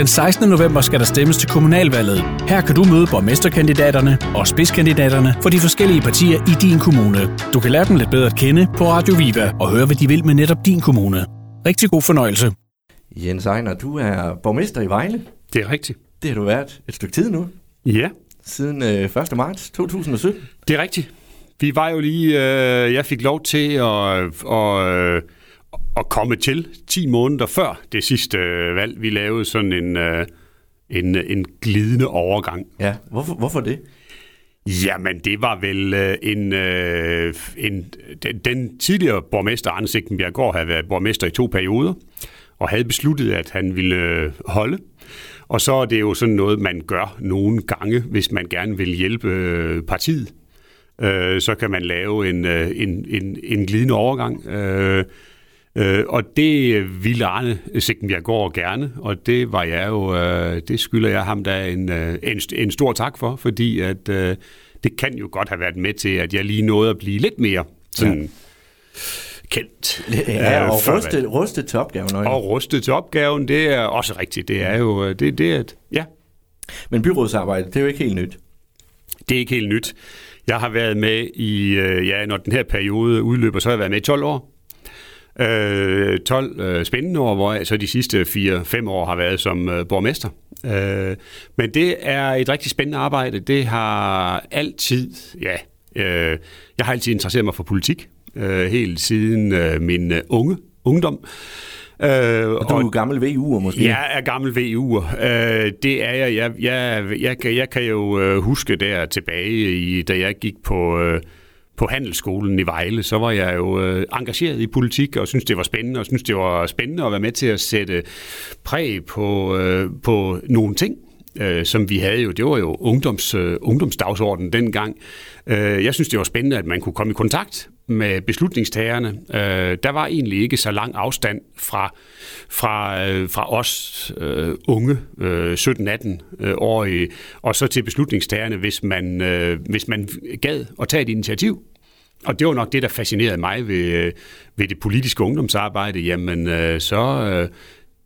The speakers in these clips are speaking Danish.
Den 16. november skal der stemmes til kommunalvalget. Her kan du møde borgmesterkandidaterne og spidskandidaterne for de forskellige partier i din kommune. Du kan lære dem lidt bedre at kende på Radio Viva og høre, hvad de vil med netop din kommune. Rigtig god fornøjelse. Jens Ejner, du er borgmester i Vejle. Det er rigtigt. Det har du været et stykke tid nu, Ja, siden øh, 1. marts 2017. det er rigtigt. Vi var jo lige, øh, jeg fik lov til at, at, øh, at komme til 10 måneder før det sidste øh, valg. Vi lavede sådan en, øh, en, en glidende overgang. Ja, hvorfor, hvorfor det? Jamen, det var vel øh, en, øh, en den, den tidligere borgmester, Arne Sigtenbjergård, havde været borgmester i to perioder, og havde besluttet, at han ville øh, holde. Og så er det jo sådan noget, man gør nogle gange, hvis man gerne vil hjælpe øh, partiet. Øh, så kan man lave en, øh, en, en, en glidende overgang. Øh, Øh, og det ville Arne Sigtenbjergård gerne, og det var jeg jo, øh, det skylder jeg ham da en, øh, en, en stor tak for, fordi at øh, det kan jo godt have været med til, at jeg lige nåede at blive lidt mere sådan ja. kendt. Ja, øh, og før rustet, rustet til opgaven. Og... Rustet til opgaven, det er også rigtigt. Det er jo, øh, det, det er, et- ja, Men byrådsarbejde, det er jo ikke helt nyt. det er ikke helt nyt. Jeg har været med i, øh, ja, når den her periode udløber, så har jeg været med i 12 år. Øh, 12 øh, spændende år, hvor jeg så de sidste 4-5 år har været som øh, borgmester. Øh, men det er et rigtig spændende arbejde. Det har altid, ja, øh, jeg har altid interesseret mig for politik, øh, helt siden øh, min øh, unge ungdom. Øh, Og du er jo gammel VU'er måske. jeg er gammel VU'er. Øh, det er jeg. Jeg, jeg, jeg, kan, jeg kan jo øh, huske der tilbage, i, da jeg gik på, øh, på handelsskolen i Vejle, så var jeg jo øh, engageret i politik og synes det var spændende, og synes det var spændende at være med til at sætte præg på, øh, på nogle ting øh, som vi havde jo, det var jo ungdoms, øh, ungdomsdagsordenen dengang. Øh, jeg synes, det var spændende, at man kunne komme i kontakt med beslutningstagerne. Øh, der var egentlig ikke så lang afstand fra, fra, øh, fra os øh, unge, øh, 17-18-årige, øh, og så til beslutningstagerne, hvis man, øh, hvis man gad at tage et initiativ. Og det var nok det, der fascinerede mig ved, øh, ved det politiske ungdomsarbejde. Jamen, øh, så... Øh,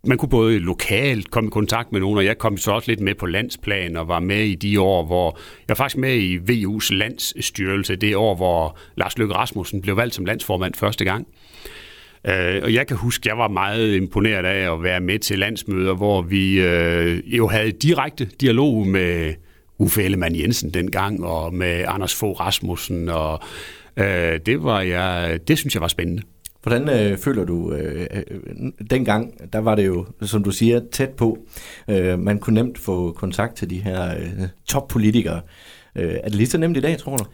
man kunne både lokalt komme i kontakt med nogen, og jeg kom så også lidt med på landsplan og var med i de år, hvor jeg var faktisk med i VU's landsstyrelse, det år, hvor Lars Løkke Rasmussen blev valgt som landsformand første gang. Øh, og jeg kan huske, jeg var meget imponeret af at være med til landsmøder, hvor vi øh, jo havde direkte dialog med Uffe Ellemann Jensen dengang, og med Anders Fogh Rasmussen, og øh, det, var jeg, det synes jeg var spændende. Hvordan øh, føler du, øh, øh, dengang, der var det jo, som du siger, tæt på. Øh, man kunne nemt få kontakt til de her øh, toppolitikere. Øh, er det lige så nemt i dag, tror du?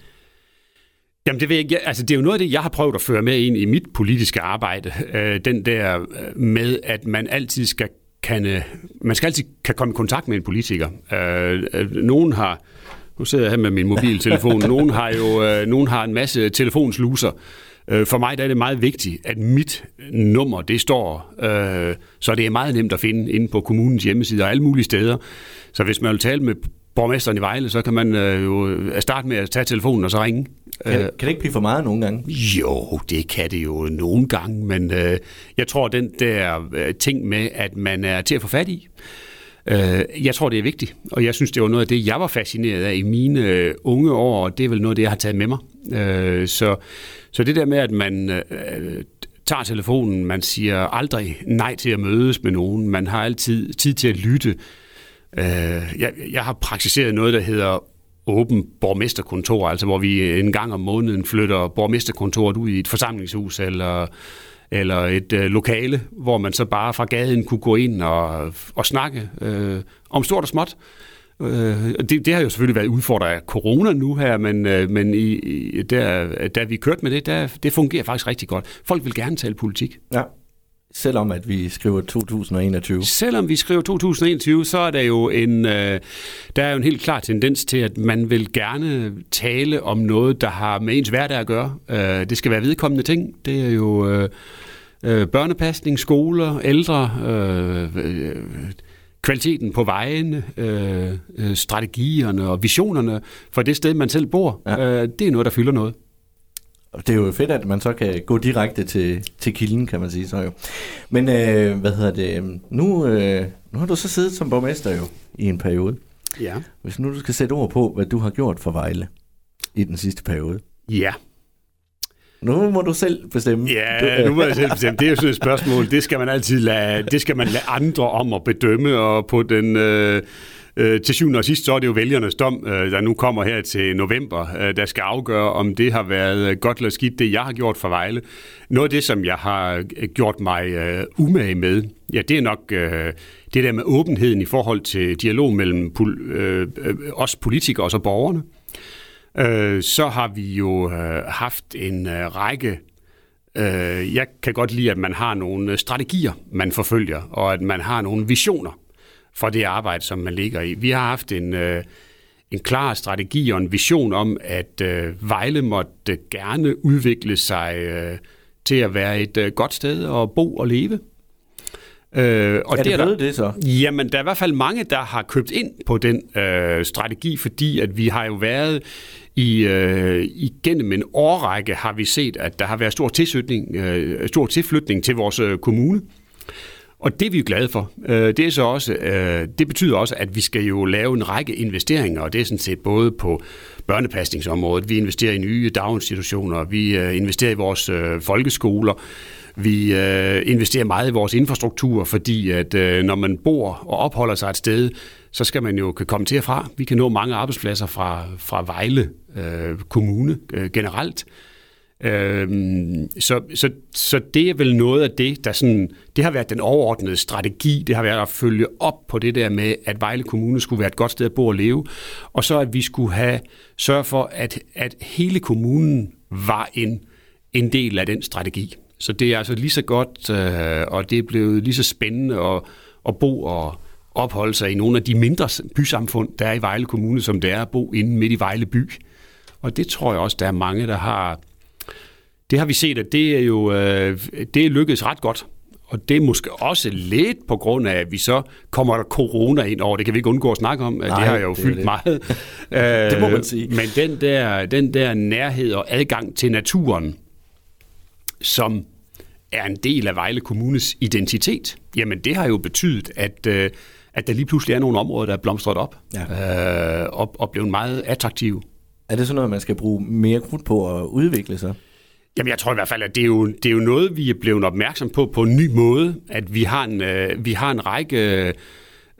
Jamen det ved jeg. Altså det er jo noget af det, jeg har prøvet at føre med ind i mit politiske arbejde. Øh, den der øh, med, at man altid skal kan, man skal altid kan komme i kontakt med en politiker. Øh, øh, nogen har, nu sidder jeg her med min mobiltelefon, nogen har jo øh, nogen har en masse telefonsluser. Øh, For mig der er det meget vigtigt, at mit nummer, det står, øh, så det er meget nemt at finde inde på kommunens hjemmeside og alle mulige steder. Så hvis man vil tale med borgmesteren i Vejle, så kan man øh, jo starte med at tage telefonen og så ringe. Kan, kan det ikke blive for meget nogle gange? Jo, det kan det jo nogle gange, men øh, jeg tror, den der øh, ting med, at man er til at få fat i, øh, Øh, jeg tror, det er vigtigt. Og jeg synes, det var noget af det, jeg var fascineret af i mine øh, unge år, og det er vel noget af det, jeg har taget med mig. Øh, så, så det der med, at man øh, tager telefonen, man siger aldrig nej til at mødes med nogen, man har altid tid til at lytte. Øh, jeg, jeg har praktiseret noget, der hedder åben borgmesterkontor, altså hvor vi en gang om måneden flytter borgmesterkontoret ud i et forsamlingshus eller, eller et øh, lokale, hvor man så bare fra gaden kunne gå ind og, og snakke øh, om stort og småt. Øh, det, det har jo selvfølgelig været udfordret af corona nu her, men, øh, men i, i, der, da vi kørte med det, der, det fungerer faktisk rigtig godt. Folk vil gerne tale politik. Ja. Selvom at vi skriver 2021. Selvom vi skriver 2021, så er der jo en, øh, der er jo en helt klar tendens til, at man vil gerne tale om noget, der har med ens hverdag at gøre. Øh, det skal være vedkommende ting. Det er jo øh, øh, børnepasning, skoler, ældre, øh, øh, kvaliteten på vejene, øh, øh, strategierne og visionerne for det sted, man selv bor. Ja. Ja. Øh, det er noget, der fylder noget. Det er jo fedt, at man så kan gå direkte til, til kilden, kan man sige så jo. Men øh, hvad hedder det? Nu øh, Nu har du så siddet som borgmester jo i en periode. Ja. Hvis nu du skal sætte ord på, hvad du har gjort for Vejle i den sidste periode. Ja. Nu må du selv bestemme. Ja, nu må jeg selv bestemme. Det er jo sådan et spørgsmål. Det skal man altid lade, det skal man lade andre om at bedømme, og på den... Øh, øh, til syvende og sidst, så er det jo vælgernes dom, øh, der nu kommer her til november, øh, der skal afgøre, om det har været øh, godt eller skidt, det jeg har gjort for Vejle. Noget af det, som jeg har øh, gjort mig øh, umage med, ja, det er nok øh, det der med åbenheden i forhold til dialog mellem pol, øh, øh, os politikere og så borgerne. Øh, så har vi jo øh, haft en øh, række øh, jeg kan godt lide, at man har nogle øh, strategier, man forfølger, og at man har nogle visioner for det arbejde, som man ligger i. Vi har haft en, øh, en klar strategi og en vision om, at øh, Vejle måtte gerne udvikle sig øh, til at være et øh, godt sted at bo og leve. Øh, og er det, det er der, det så? Jamen, der er i hvert fald mange, der har købt ind på den øh, strategi, fordi at vi har jo været i øh, igennem en årrække har vi set, at der har været stor tilflytning, øh, stor tilflytning til vores øh, kommune. Og det er vi jo glade for. Øh, det, er så også, øh, det betyder også, at vi skal jo lave en række investeringer, og det er sådan set både på børnepasningsområdet, vi investerer i nye daginstitutioner, vi øh, investerer i vores folkeskoler, vi investerer meget i vores infrastruktur, fordi at når man bor og opholder sig et sted, så skal man jo komme til og fra. Vi kan nå mange arbejdspladser fra, fra Vejle øh, Kommune øh, generelt. Øhm, så, så, så det er vel noget af det, der sådan, det har været den overordnede strategi, det har været at følge op på det der med, at Vejle Kommune skulle være et godt sted at bo og leve, og så at vi skulle have sørge for, at, at hele kommunen var en, en del af den strategi. Så det er altså lige så godt, øh, og det er blevet lige så spændende at, at bo og opholde sig i nogle af de mindre bysamfund, der er i Vejle Kommune, som det er at bo inde midt i Vejle by. Og det tror jeg også, der er mange, der har det har vi set, at det er jo øh, det er lykkedes ret godt. Og det er måske også lidt på grund af, at vi så kommer der corona ind over. Det kan vi ikke undgå at snakke om. Nej, det har jo fyldt det. meget. det må man sige. Men den der, den der nærhed og adgang til naturen, som er en del af Vejle Kommunes identitet, jamen det har jo betydet, at, øh, at der lige pludselig er nogle områder, der er blomstret op ja. øh, og, og blevet meget attraktive. Er det sådan noget, man skal bruge mere krudt på at udvikle sig? Jamen, jeg tror i hvert fald, at det er jo, det er jo noget, vi er blevet opmærksom på på en ny måde, at vi har en, øh, vi har en række... Øh,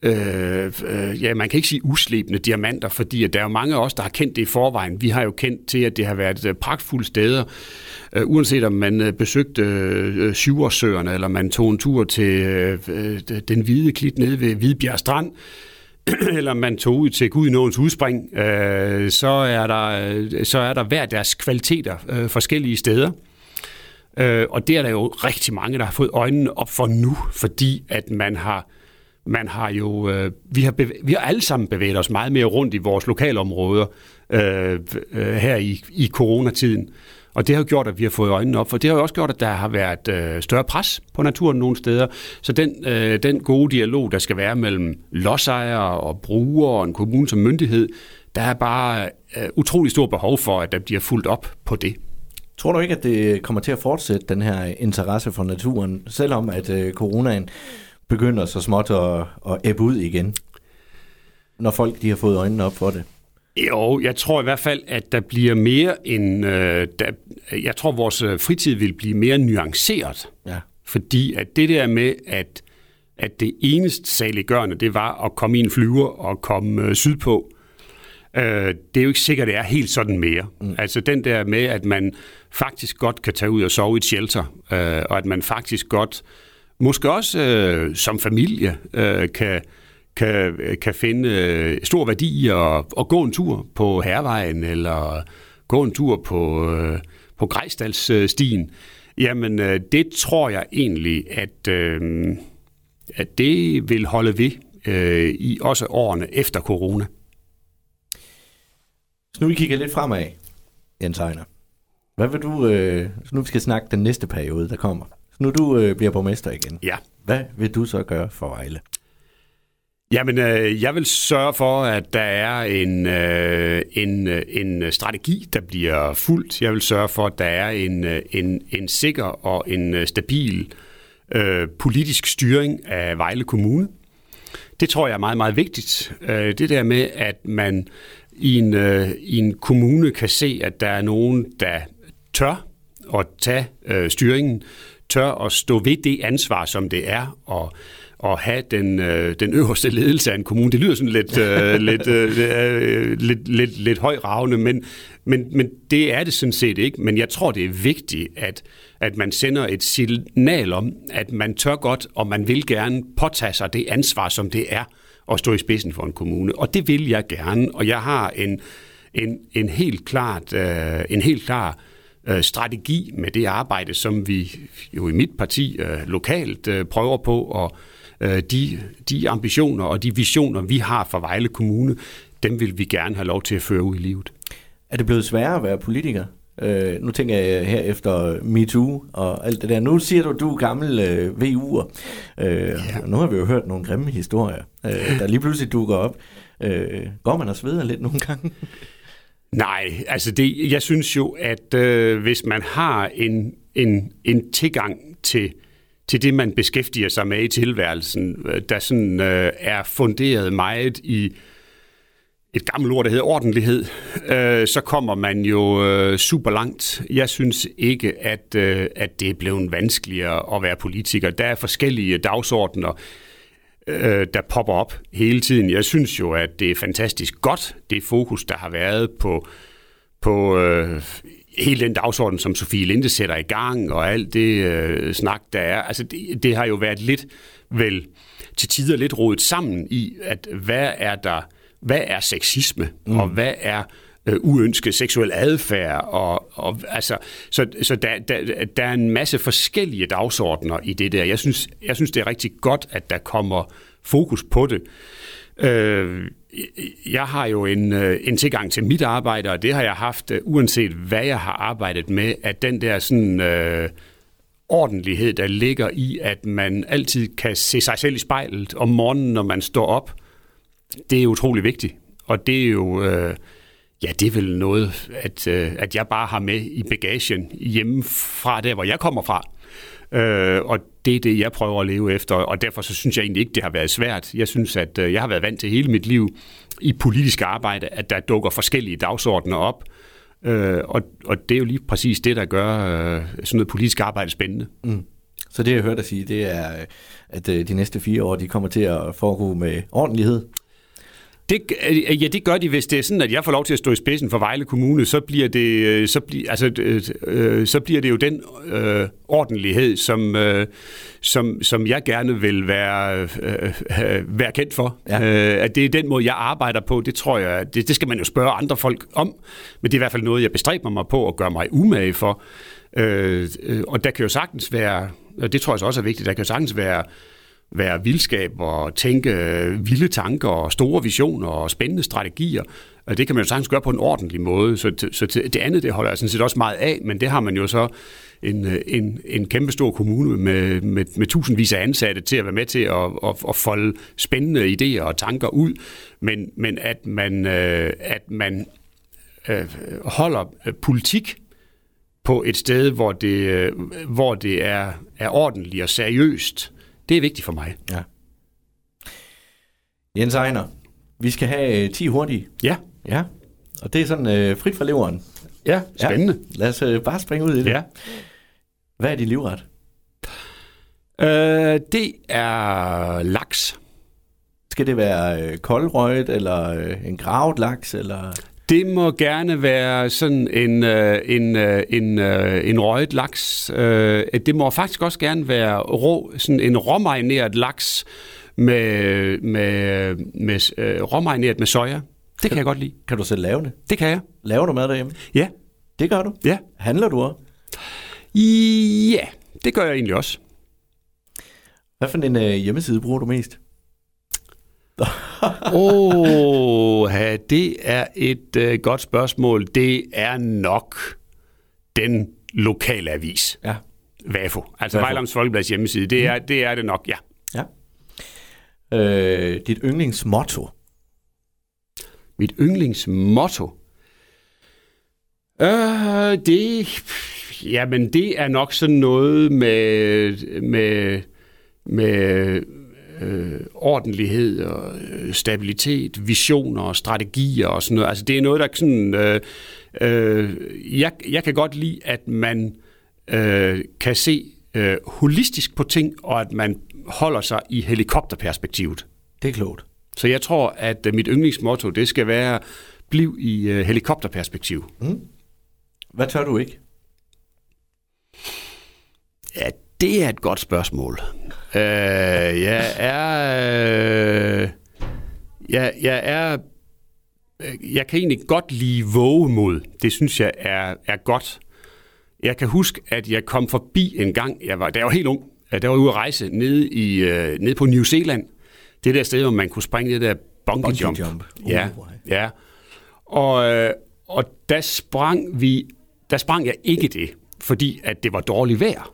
øh, ja, man kan ikke sige uslebende diamanter, fordi at der er jo mange af os, der har kendt det i forvejen. Vi har jo kendt til, at det har været øh, pragtfulde steder, øh, uanset om man øh, besøgte øh, øh Syversøerne, eller man tog en tur til øh, øh den hvide klit nede ved Hvidbjerg Strand, eller man tog ud til Gudnåens udspring, øh, så, er der, øh, så er der hver deres kvaliteter øh, forskellige steder. Øh, og det er der jo rigtig mange, der har fået øjnene op for nu, fordi at man har man har jo, øh, vi, har bevæ- vi har alle sammen bevæget os meget mere rundt i vores lokalområder øh, øh, her i, i coronatiden. Og det har jo gjort, at vi har fået øjnene op, for det har jo også gjort, at der har været øh, større pres på naturen nogle steder. Så den, øh, den gode dialog, der skal være mellem lodsejere og brugere og en kommune som myndighed, der er bare øh, utrolig stor behov for, at der bliver fuldt op på det. Tror du ikke, at det kommer til at fortsætte, den her interesse for naturen, selvom at øh, coronaen begynder så småt at, at æbbe ud igen, når folk de har fået øjnene op for det? Jo, jeg tror i hvert fald, at der bliver mere en... Øh, der, jeg tror, vores øh, fritid vil blive mere nuanceret. Ja. Fordi at det der med, at, at det eneste saliggørende, det var at komme i en flyver og komme øh, sydpå, øh, det er jo ikke sikkert, det er helt sådan mere. Mm. Altså den der med, at man faktisk godt kan tage ud og sove i et shelter, øh, og at man faktisk godt, måske også øh, som familie, øh, kan kan, kan finde øh, stor værdi i at, at gå en tur på Hervejen, eller gå en tur på, øh, på Grejsdalsstien, jamen øh, det tror jeg egentlig, at, at det vil holde ved i også årene efter corona. Så nu vi kigger lidt fremad, Jens Ejner. Hvad vil du, så nu vi skal snakke den næste periode, der kommer. Så nu du bliver borgmester igen. Ja. Hvad vil du så gøre for Vejle? Jamen, øh, jeg vil sørge for, at der er en, øh, en, øh, en strategi, der bliver fuldt. Jeg vil sørge for, at der er en, øh, en, en sikker og en øh, stabil øh, politisk styring af Vejle Kommune. Det tror jeg er meget, meget vigtigt. Øh, det der med, at man i en, øh, i en kommune kan se, at der er nogen, der tør at tage øh, styringen, tør at stå ved det ansvar, som det er, og at have den, øh, den øverste ledelse af en kommune. Det lyder sådan lidt, øh, lidt, øh, øh, lidt, lidt, lidt højravende, men, men, men det er det sådan set ikke. Men jeg tror, det er vigtigt, at, at man sender et signal om, at man tør godt, og man vil gerne påtage sig det ansvar, som det er at stå i spidsen for en kommune. Og det vil jeg gerne, og jeg har en, en, en helt klart, øh, en helt klar øh, strategi med det arbejde, som vi jo i mit parti øh, lokalt øh, prøver på, og øh, de, de ambitioner og de visioner, vi har for Vejle Kommune, dem vil vi gerne have lov til at føre ud i livet. Er det blevet sværere at være politiker? Øh, nu tænker jeg her efter MeToo og alt det der. Nu siger du, at du er gammel øh, VU'er. Øh, ja. Nu har vi jo hørt nogle grimme historier, øh, der lige pludselig dukker op. Øh, går man og sveder lidt nogle gange? Nej, altså det, jeg synes jo, at øh, hvis man har en, en, en tilgang til, til det, man beskæftiger sig med i tilværelsen, øh, der sådan øh, er funderet meget i et gammelt ord, der hedder ordentlighed, øh, så kommer man jo øh, super langt. Jeg synes ikke, at, øh, at det er blevet vanskeligere at være politiker. Der er forskellige dagsordner, øh, der popper op hele tiden. Jeg synes jo, at det er fantastisk godt, det fokus, der har været på, på øh, hele den dagsorden, som Sofie Linde sætter i gang, og alt det øh, snak, der er. Altså, det, det har jo været lidt, vel, til tider lidt rodet sammen i, at hvad er der, hvad er sexisme, mm. og hvad er øh, uønsket seksuel adfærd. Og, og, altså, så så der, der, der er en masse forskellige dagsordner i det der. Jeg synes, jeg synes, det er rigtig godt, at der kommer fokus på det. Øh, jeg har jo en, øh, en tilgang til mit arbejde, og det har jeg haft, øh, uanset hvad jeg har arbejdet med, at den der sådan... Øh, ordentlighed, der ligger i, at man altid kan se sig selv i spejlet om morgenen, når man står op, det er utrolig vigtigt. Og det er jo, øh, ja, det er vel noget, at, øh, at jeg bare har med i bagagen hjemme fra der, hvor jeg kommer fra. Øh, og det er det, jeg prøver at leve efter, og derfor så synes jeg egentlig ikke, det har været svært. Jeg synes, at øh, jeg har været vant til hele mit liv i politisk arbejde, at der dukker forskellige dagsordner op, øh, og, og det er jo lige præcis det, der gør øh, sådan noget politisk arbejde spændende. Mm. Så det, jeg hørte dig sige, det er, øh, at øh, de næste fire år, de kommer til at foregå med ordentlighed, det, ja, det gør de, hvis det er sådan, at jeg får lov til at stå i spidsen for Vejle Kommune, så bliver det, øh, så bliver, altså, øh, så bliver det jo den øh, ordentlighed, som, øh, som, som jeg gerne vil være, øh, være kendt for. Ja. Øh, at det er den måde, jeg arbejder på, det tror jeg, det, det skal man jo spørge andre folk om, men det er i hvert fald noget, jeg bestræber mig på at gøre mig umage for. Øh, og der kan jo sagtens være, og det tror jeg så også er vigtigt, der kan jo sagtens være være vildskab og tænke øh, vilde tanker og store visioner og spændende strategier. Og det kan man jo sagtens gøre på en ordentlig måde. Så, så det andet, det holder jeg sådan set også meget af, men det har man jo så en, øh, en, en kæmpe stor kommune med, med, med tusindvis af ansatte til at være med til at, at, at folde spændende idéer og tanker ud. Men, men at man, øh, at man øh, holder politik på et sted, hvor det, øh, hvor det er, er ordentligt og seriøst, det er vigtigt for mig. Ja. Jens Ejner, vi skal have 10 øh, hurtige. Ja. Ja, og det er sådan øh, frit fra leveren. Ja, spændende. Ja. Lad os øh, bare springe ud i det. Ja. Hvad er din livret? Øh, det er laks. Skal det være øh, koldrøget, eller øh, en gravet laks, eller... Det må gerne være sådan en, øh, en, øh, en, øh, en røget laks. Det må faktisk også gerne være rå, sådan en råmarineret laks med, med, med råmarineret med soja. Det kan, kan jeg godt lide. Kan du selv lave det? Det kan jeg. Laver du mad derhjemme? Ja. Det gør du? Ja. Handler du også? Ja, det gør jeg egentlig også. Hvad for en øh, hjemmeside bruger du mest? Oh, ja, det er et uh, godt spørgsmål. Det er nok den lokale avis. Ja. VAFO, altså Vejlams Folkeblads hjemmeside. Det er, mm. det er det nok, ja. ja. Øh, dit yndlingsmotto? Mit yndlingsmotto? Øh, det, jamen, det er nok sådan noget med, med, med øh, ordentlighed og øh, stabilitet, visioner og strategier og sådan noget. Altså det er noget, der sådan... Øh, øh, jeg, jeg kan godt lide, at man øh, kan se øh, holistisk på ting, og at man holder sig i helikopterperspektivet. Det er klogt. Så jeg tror, at øh, mit yndlingsmotto, det skal være, bliv i øh, helikopterperspektiv. Mm. Hvad tør du ikke? Ja, det er et godt spørgsmål. Øh, jeg er... Øh, jeg, jeg er... øh, Jeg kan egentlig godt lide vågemod. Det synes jeg er, er godt. Jeg kan huske, at jeg kom forbi en gang, jeg var, da jeg var helt ung, at jeg var ude at rejse nede, i, øh, nede på New Zealand. Det der sted, hvor man kunne springe det der bungee, Bungee jump. jump. Uh, Ja, ja. Og, øh, og der sprang vi, der sprang jeg ikke det, fordi at det var dårligt vejr.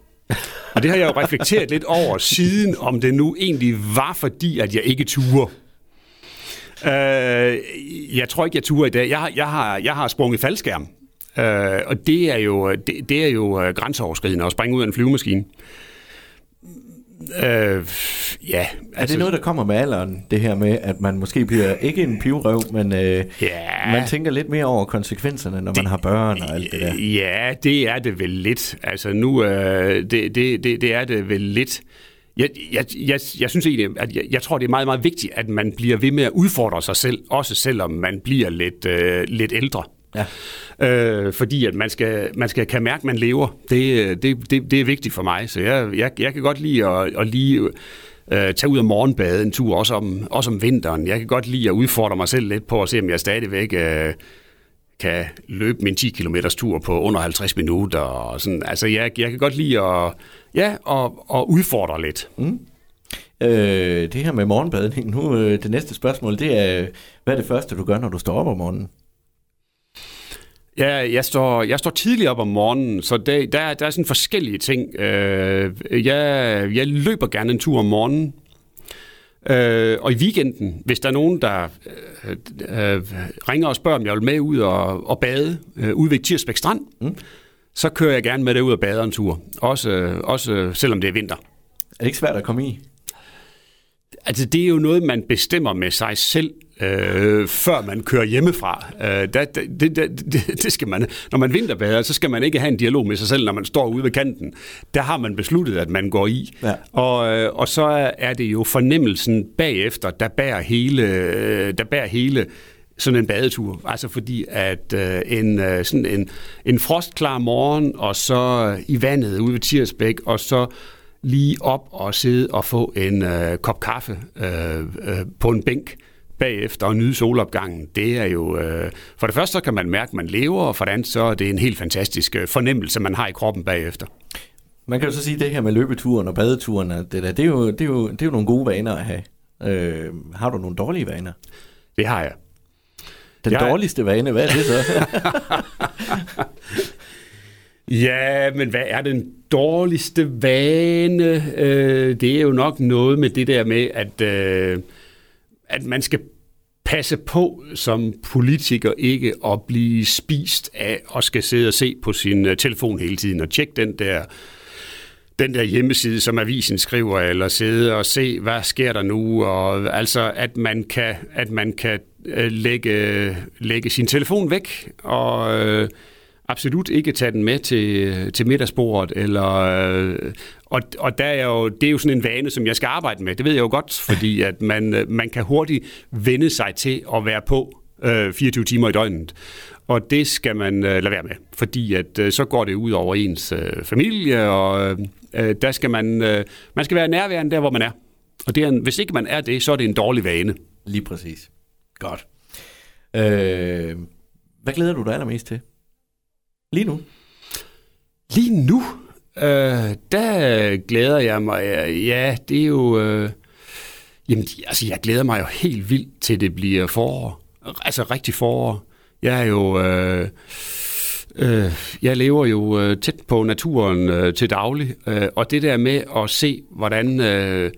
Og det har jeg jo reflekteret lidt over siden, om det nu egentlig var fordi, at jeg ikke turde. Øh, jeg tror ikke, jeg turer i dag. Jeg, har- jeg, har, jeg har sprunget faldskærm. Øh, og det er jo, det, det er jo øh, grænseoverskridende at springe ud af en flyvemaskine. Øh, ja, Er det noget, der kommer med alderen, det her med, at man måske bliver ikke en pivrøv, men øh, Ja. man tænker lidt mere over konsekvenserne, når man har børn og alt det der? Ja, det er det vel lidt. Altså nu, øh, det, det, det, det er det vel lidt. Jeg, jeg, jeg, jeg synes egentlig, at jeg, jeg tror, det er meget, meget vigtigt, at man bliver ved med at udfordre sig selv, også selvom man bliver lidt, øh, lidt ældre. Ja. Øh, fordi at man skal, man skal kan mærke, at man lever. Det, det, det, det er vigtigt for mig. Så jeg, jeg, jeg kan godt lide at, at lige øh, tage ud og morgenbade en tur, også om, også om vinteren. Jeg kan godt lide at udfordre mig selv lidt på at se, om jeg stadigvæk øh, kan løbe min 10 km tur på under 50 minutter. Og sådan. Altså, jeg, jeg kan godt lide at, ja, og, og udfordre lidt. Mm. Øh, det her med morgenbadning, nu øh, det næste spørgsmål, det er, hvad er det første, du gør, når du står op om morgenen? Ja, jeg står, jeg står tidligt op om morgenen, så der, der, der er sådan forskellige ting. Øh, jeg, jeg løber gerne en tur om morgenen. Øh, og i weekenden, hvis der er nogen, der øh, øh, ringer og spørger, om jeg vil med ud og, og bade øh, ude ved Tirsbæk Strand, mm. så kører jeg gerne med derud og bader en tur. Også, øh, også selvom det er vinter. Er det ikke svært at komme i? Altså, det er jo noget, man bestemmer med sig selv, øh, før man kører hjemmefra. Øh, der, det, det, det, det skal man, når man vinterbader, så skal man ikke have en dialog med sig selv, når man står ude ved kanten. Der har man besluttet, at man går i. Ja. Og, øh, og så er det jo fornemmelsen bagefter, der bærer hele, øh, der bærer hele sådan en badetur. Altså fordi, at øh, en, øh, sådan en, en frostklar morgen, og så i vandet ude ved Tirsbæk, og så lige op og sidde og få en øh, kop kaffe øh, øh, på en bænk bagefter og nyde solopgangen, det er jo... Øh, for det første så kan man mærke, at man lever, og for det andet så er det en helt fantastisk øh, fornemmelse, man har i kroppen bagefter. Man kan jo så sige, at det her med løbeturen og badeturen, det, der, det, er jo, det, er jo, det er jo nogle gode vaner at have. Øh, har du nogle dårlige vaner? Det har jeg. Den Jeg- dårligste vane, hvad er det så? Ja, men hvad er den dårligste vane? Øh, det er jo nok noget med det der med, at, øh, at man skal passe på som politiker ikke at blive spist af og skal sidde og se på sin øh, telefon hele tiden og tjekke den der den der hjemmeside, som avisen skriver, eller sidde og se, hvad sker der nu, og altså, at man kan, at man kan øh, lægge, lægge sin telefon væk, og øh, absolut ikke tage den med til, til middagsbordet, eller, øh, og, og der er jo, det er jo sådan en vane, som jeg skal arbejde med, det ved jeg jo godt, fordi at man, øh, man kan hurtigt vende sig til at være på øh, 24 timer i døgnet. Og det skal man øh, lade være med, fordi at øh, så går det ud over ens øh, familie, og øh, der skal man, øh, man skal være nærværende der, hvor man er. Og det er en, hvis ikke man er det, så er det en dårlig vane. Lige præcis. Godt. Øh, hvad glæder du dig allermest til? Lige nu? Lige nu, øh, der glæder jeg mig, ja, det er jo, øh, jamen, altså jeg glæder mig jo helt vildt til det bliver forår. Altså rigtig forår. Jeg er jo, øh, øh, jeg lever jo øh, tæt på naturen øh, til daglig, øh, og det der med at se, hvordan... Øh,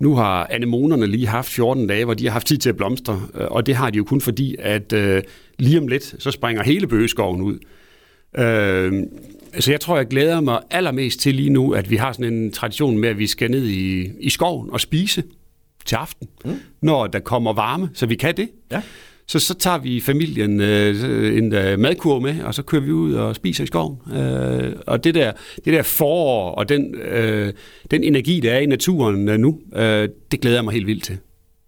nu har anemonerne lige haft 14 dage, hvor de har haft tid til at blomstre, øh, og det har de jo kun fordi, at øh, lige om lidt, så springer hele bøgeskoven ud. Øh, så jeg tror, jeg glæder mig allermest til lige nu, at vi har sådan en tradition med, at vi skal ned i, i skoven og spise. til aften, mm. når der kommer varme, så vi kan det. Ja. Så, så tager vi familien øh, en øh, madkur med, og så kører vi ud og spiser i skoven. Øh, og det der, det der forår og den, øh, den energi, der er i naturen øh, nu, øh, det glæder jeg mig helt vildt til.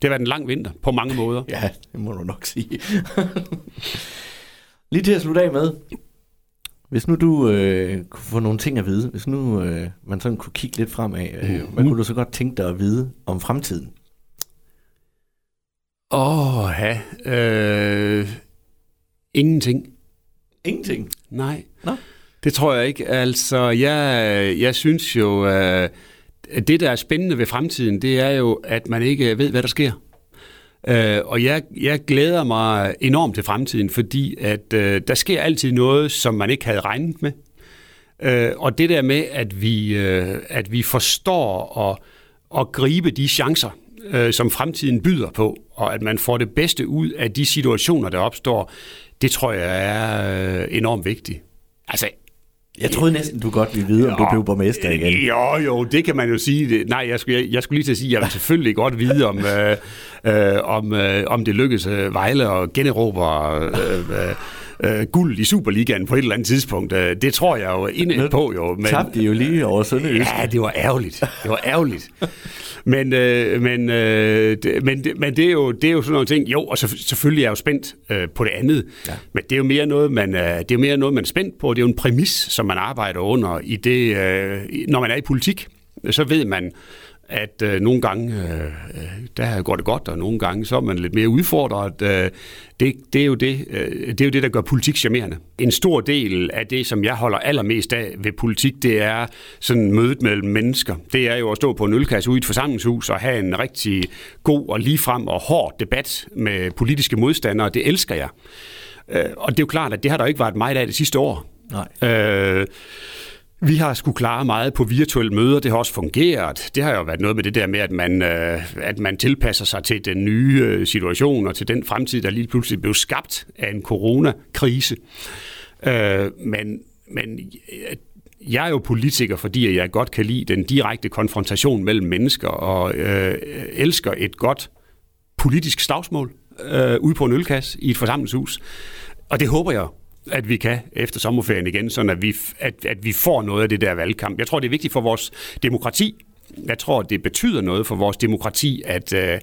Det har været en lang vinter på mange måder. Ja, det må du nok sige. Lige til at slutte af med, hvis nu du øh, kunne få nogle ting at vide, hvis nu øh, man sådan kunne kigge lidt fremad, øh, Mhm. hvad kunne du så godt tænke dig at vide om fremtiden? Åh, oh, ja. Øh, ingenting. Ingenting. Nej. Nå. Det tror jeg ikke. Altså, jeg, jeg synes jo, øh, at det, der er spændende ved fremtiden, det er jo, at man ikke ved, hvad der sker. Øh, og jeg, jeg glæder mig enormt til fremtiden, fordi at øh, der sker altid noget, som man ikke havde regnet med. Øh, og det der med, at vi, øh, at vi forstår at, at gribe de chancer, øh, som fremtiden byder på, og at man får det bedste ud af de situationer, der opstår, det tror jeg er øh, enormt vigtigt. Altså, jeg troede næsten, du godt ville vide, om du blev borgmester igen. Jo, jo, det kan man jo sige. Nej, jeg skulle, jeg, jeg skulle lige til at sige, at jeg vil selvfølgelig godt vide, om, øh, øh, om, øh, om det lykkes øh, Vejle og generobre øh, øh, øh, guld i Superligaen på et eller andet tidspunkt. Øh, det tror jeg jo inde på, jo. Men... Tabte de jo lige over Sønderjysk. Ja, det var ærgerligt. Det var ærgerligt. Men, øh, men, øh, det, men, det, men det, er jo, det er jo sådan nogle ting. Jo, og så, selvfølgelig er jeg jo spændt øh, på det andet. Ja. Men det er jo mere noget, man, øh, det er jo mere noget, man er spændt på. Det er jo en præmis, som man arbejder under i det, øh, når man er i politik. Så ved man, at øh, nogle gange, øh, øh, der går det godt, og nogle gange, så er man lidt mere udfordret. Øh, det, det, er jo det, øh, det er jo det, der gør politik charmerende. En stor del af det, som jeg holder allermest af ved politik, det er sådan mødet mellem mennesker. Det er jo at stå på en ølkasse ude i et forsamlingshus og have en rigtig god og ligefrem og hård debat med politiske modstandere. Det elsker jeg. Øh, og det er jo klart, at det har der ikke været meget af det sidste år. Nej. Øh, vi har skulle klare meget på virtuelle møder, det har også fungeret. Det har jo været noget med det der med, at man, øh, at man tilpasser sig til den nye øh, situation og til den fremtid, der lige pludselig blev skabt af en coronakrise. Øh, men, men jeg er jo politiker, fordi jeg godt kan lide den direkte konfrontation mellem mennesker og øh, elsker et godt politisk slagsmål øh, ude på en ølkasse i et forsamlingshus. Og det håber jeg, at vi kan efter sommerferien igen, sådan at vi, at, at vi får noget af det der valgkamp. Jeg tror, det er vigtigt for vores demokrati. Jeg tror, det betyder noget for vores demokrati, at, øh,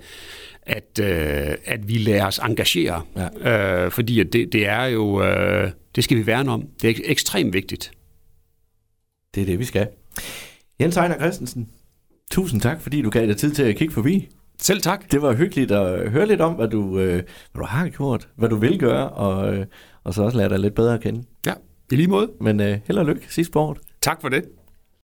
at, øh, at vi lader os engagere. Ja. Øh, fordi at det, det er jo, øh, det skal vi værne om. Det er ek- ekstremt vigtigt. Det er det, vi skal. Jens Ejner Christensen, tusind tak, fordi du gav dig tid til at kigge forbi. Selv tak. Det var hyggeligt at høre lidt om, hvad du, øh, hvad du har gjort, hvad du vil gøre, og, øh, og så også lære dig lidt bedre at kende. Ja, i lige måde. Men øh, held og lykke sidst på året. Tak for det.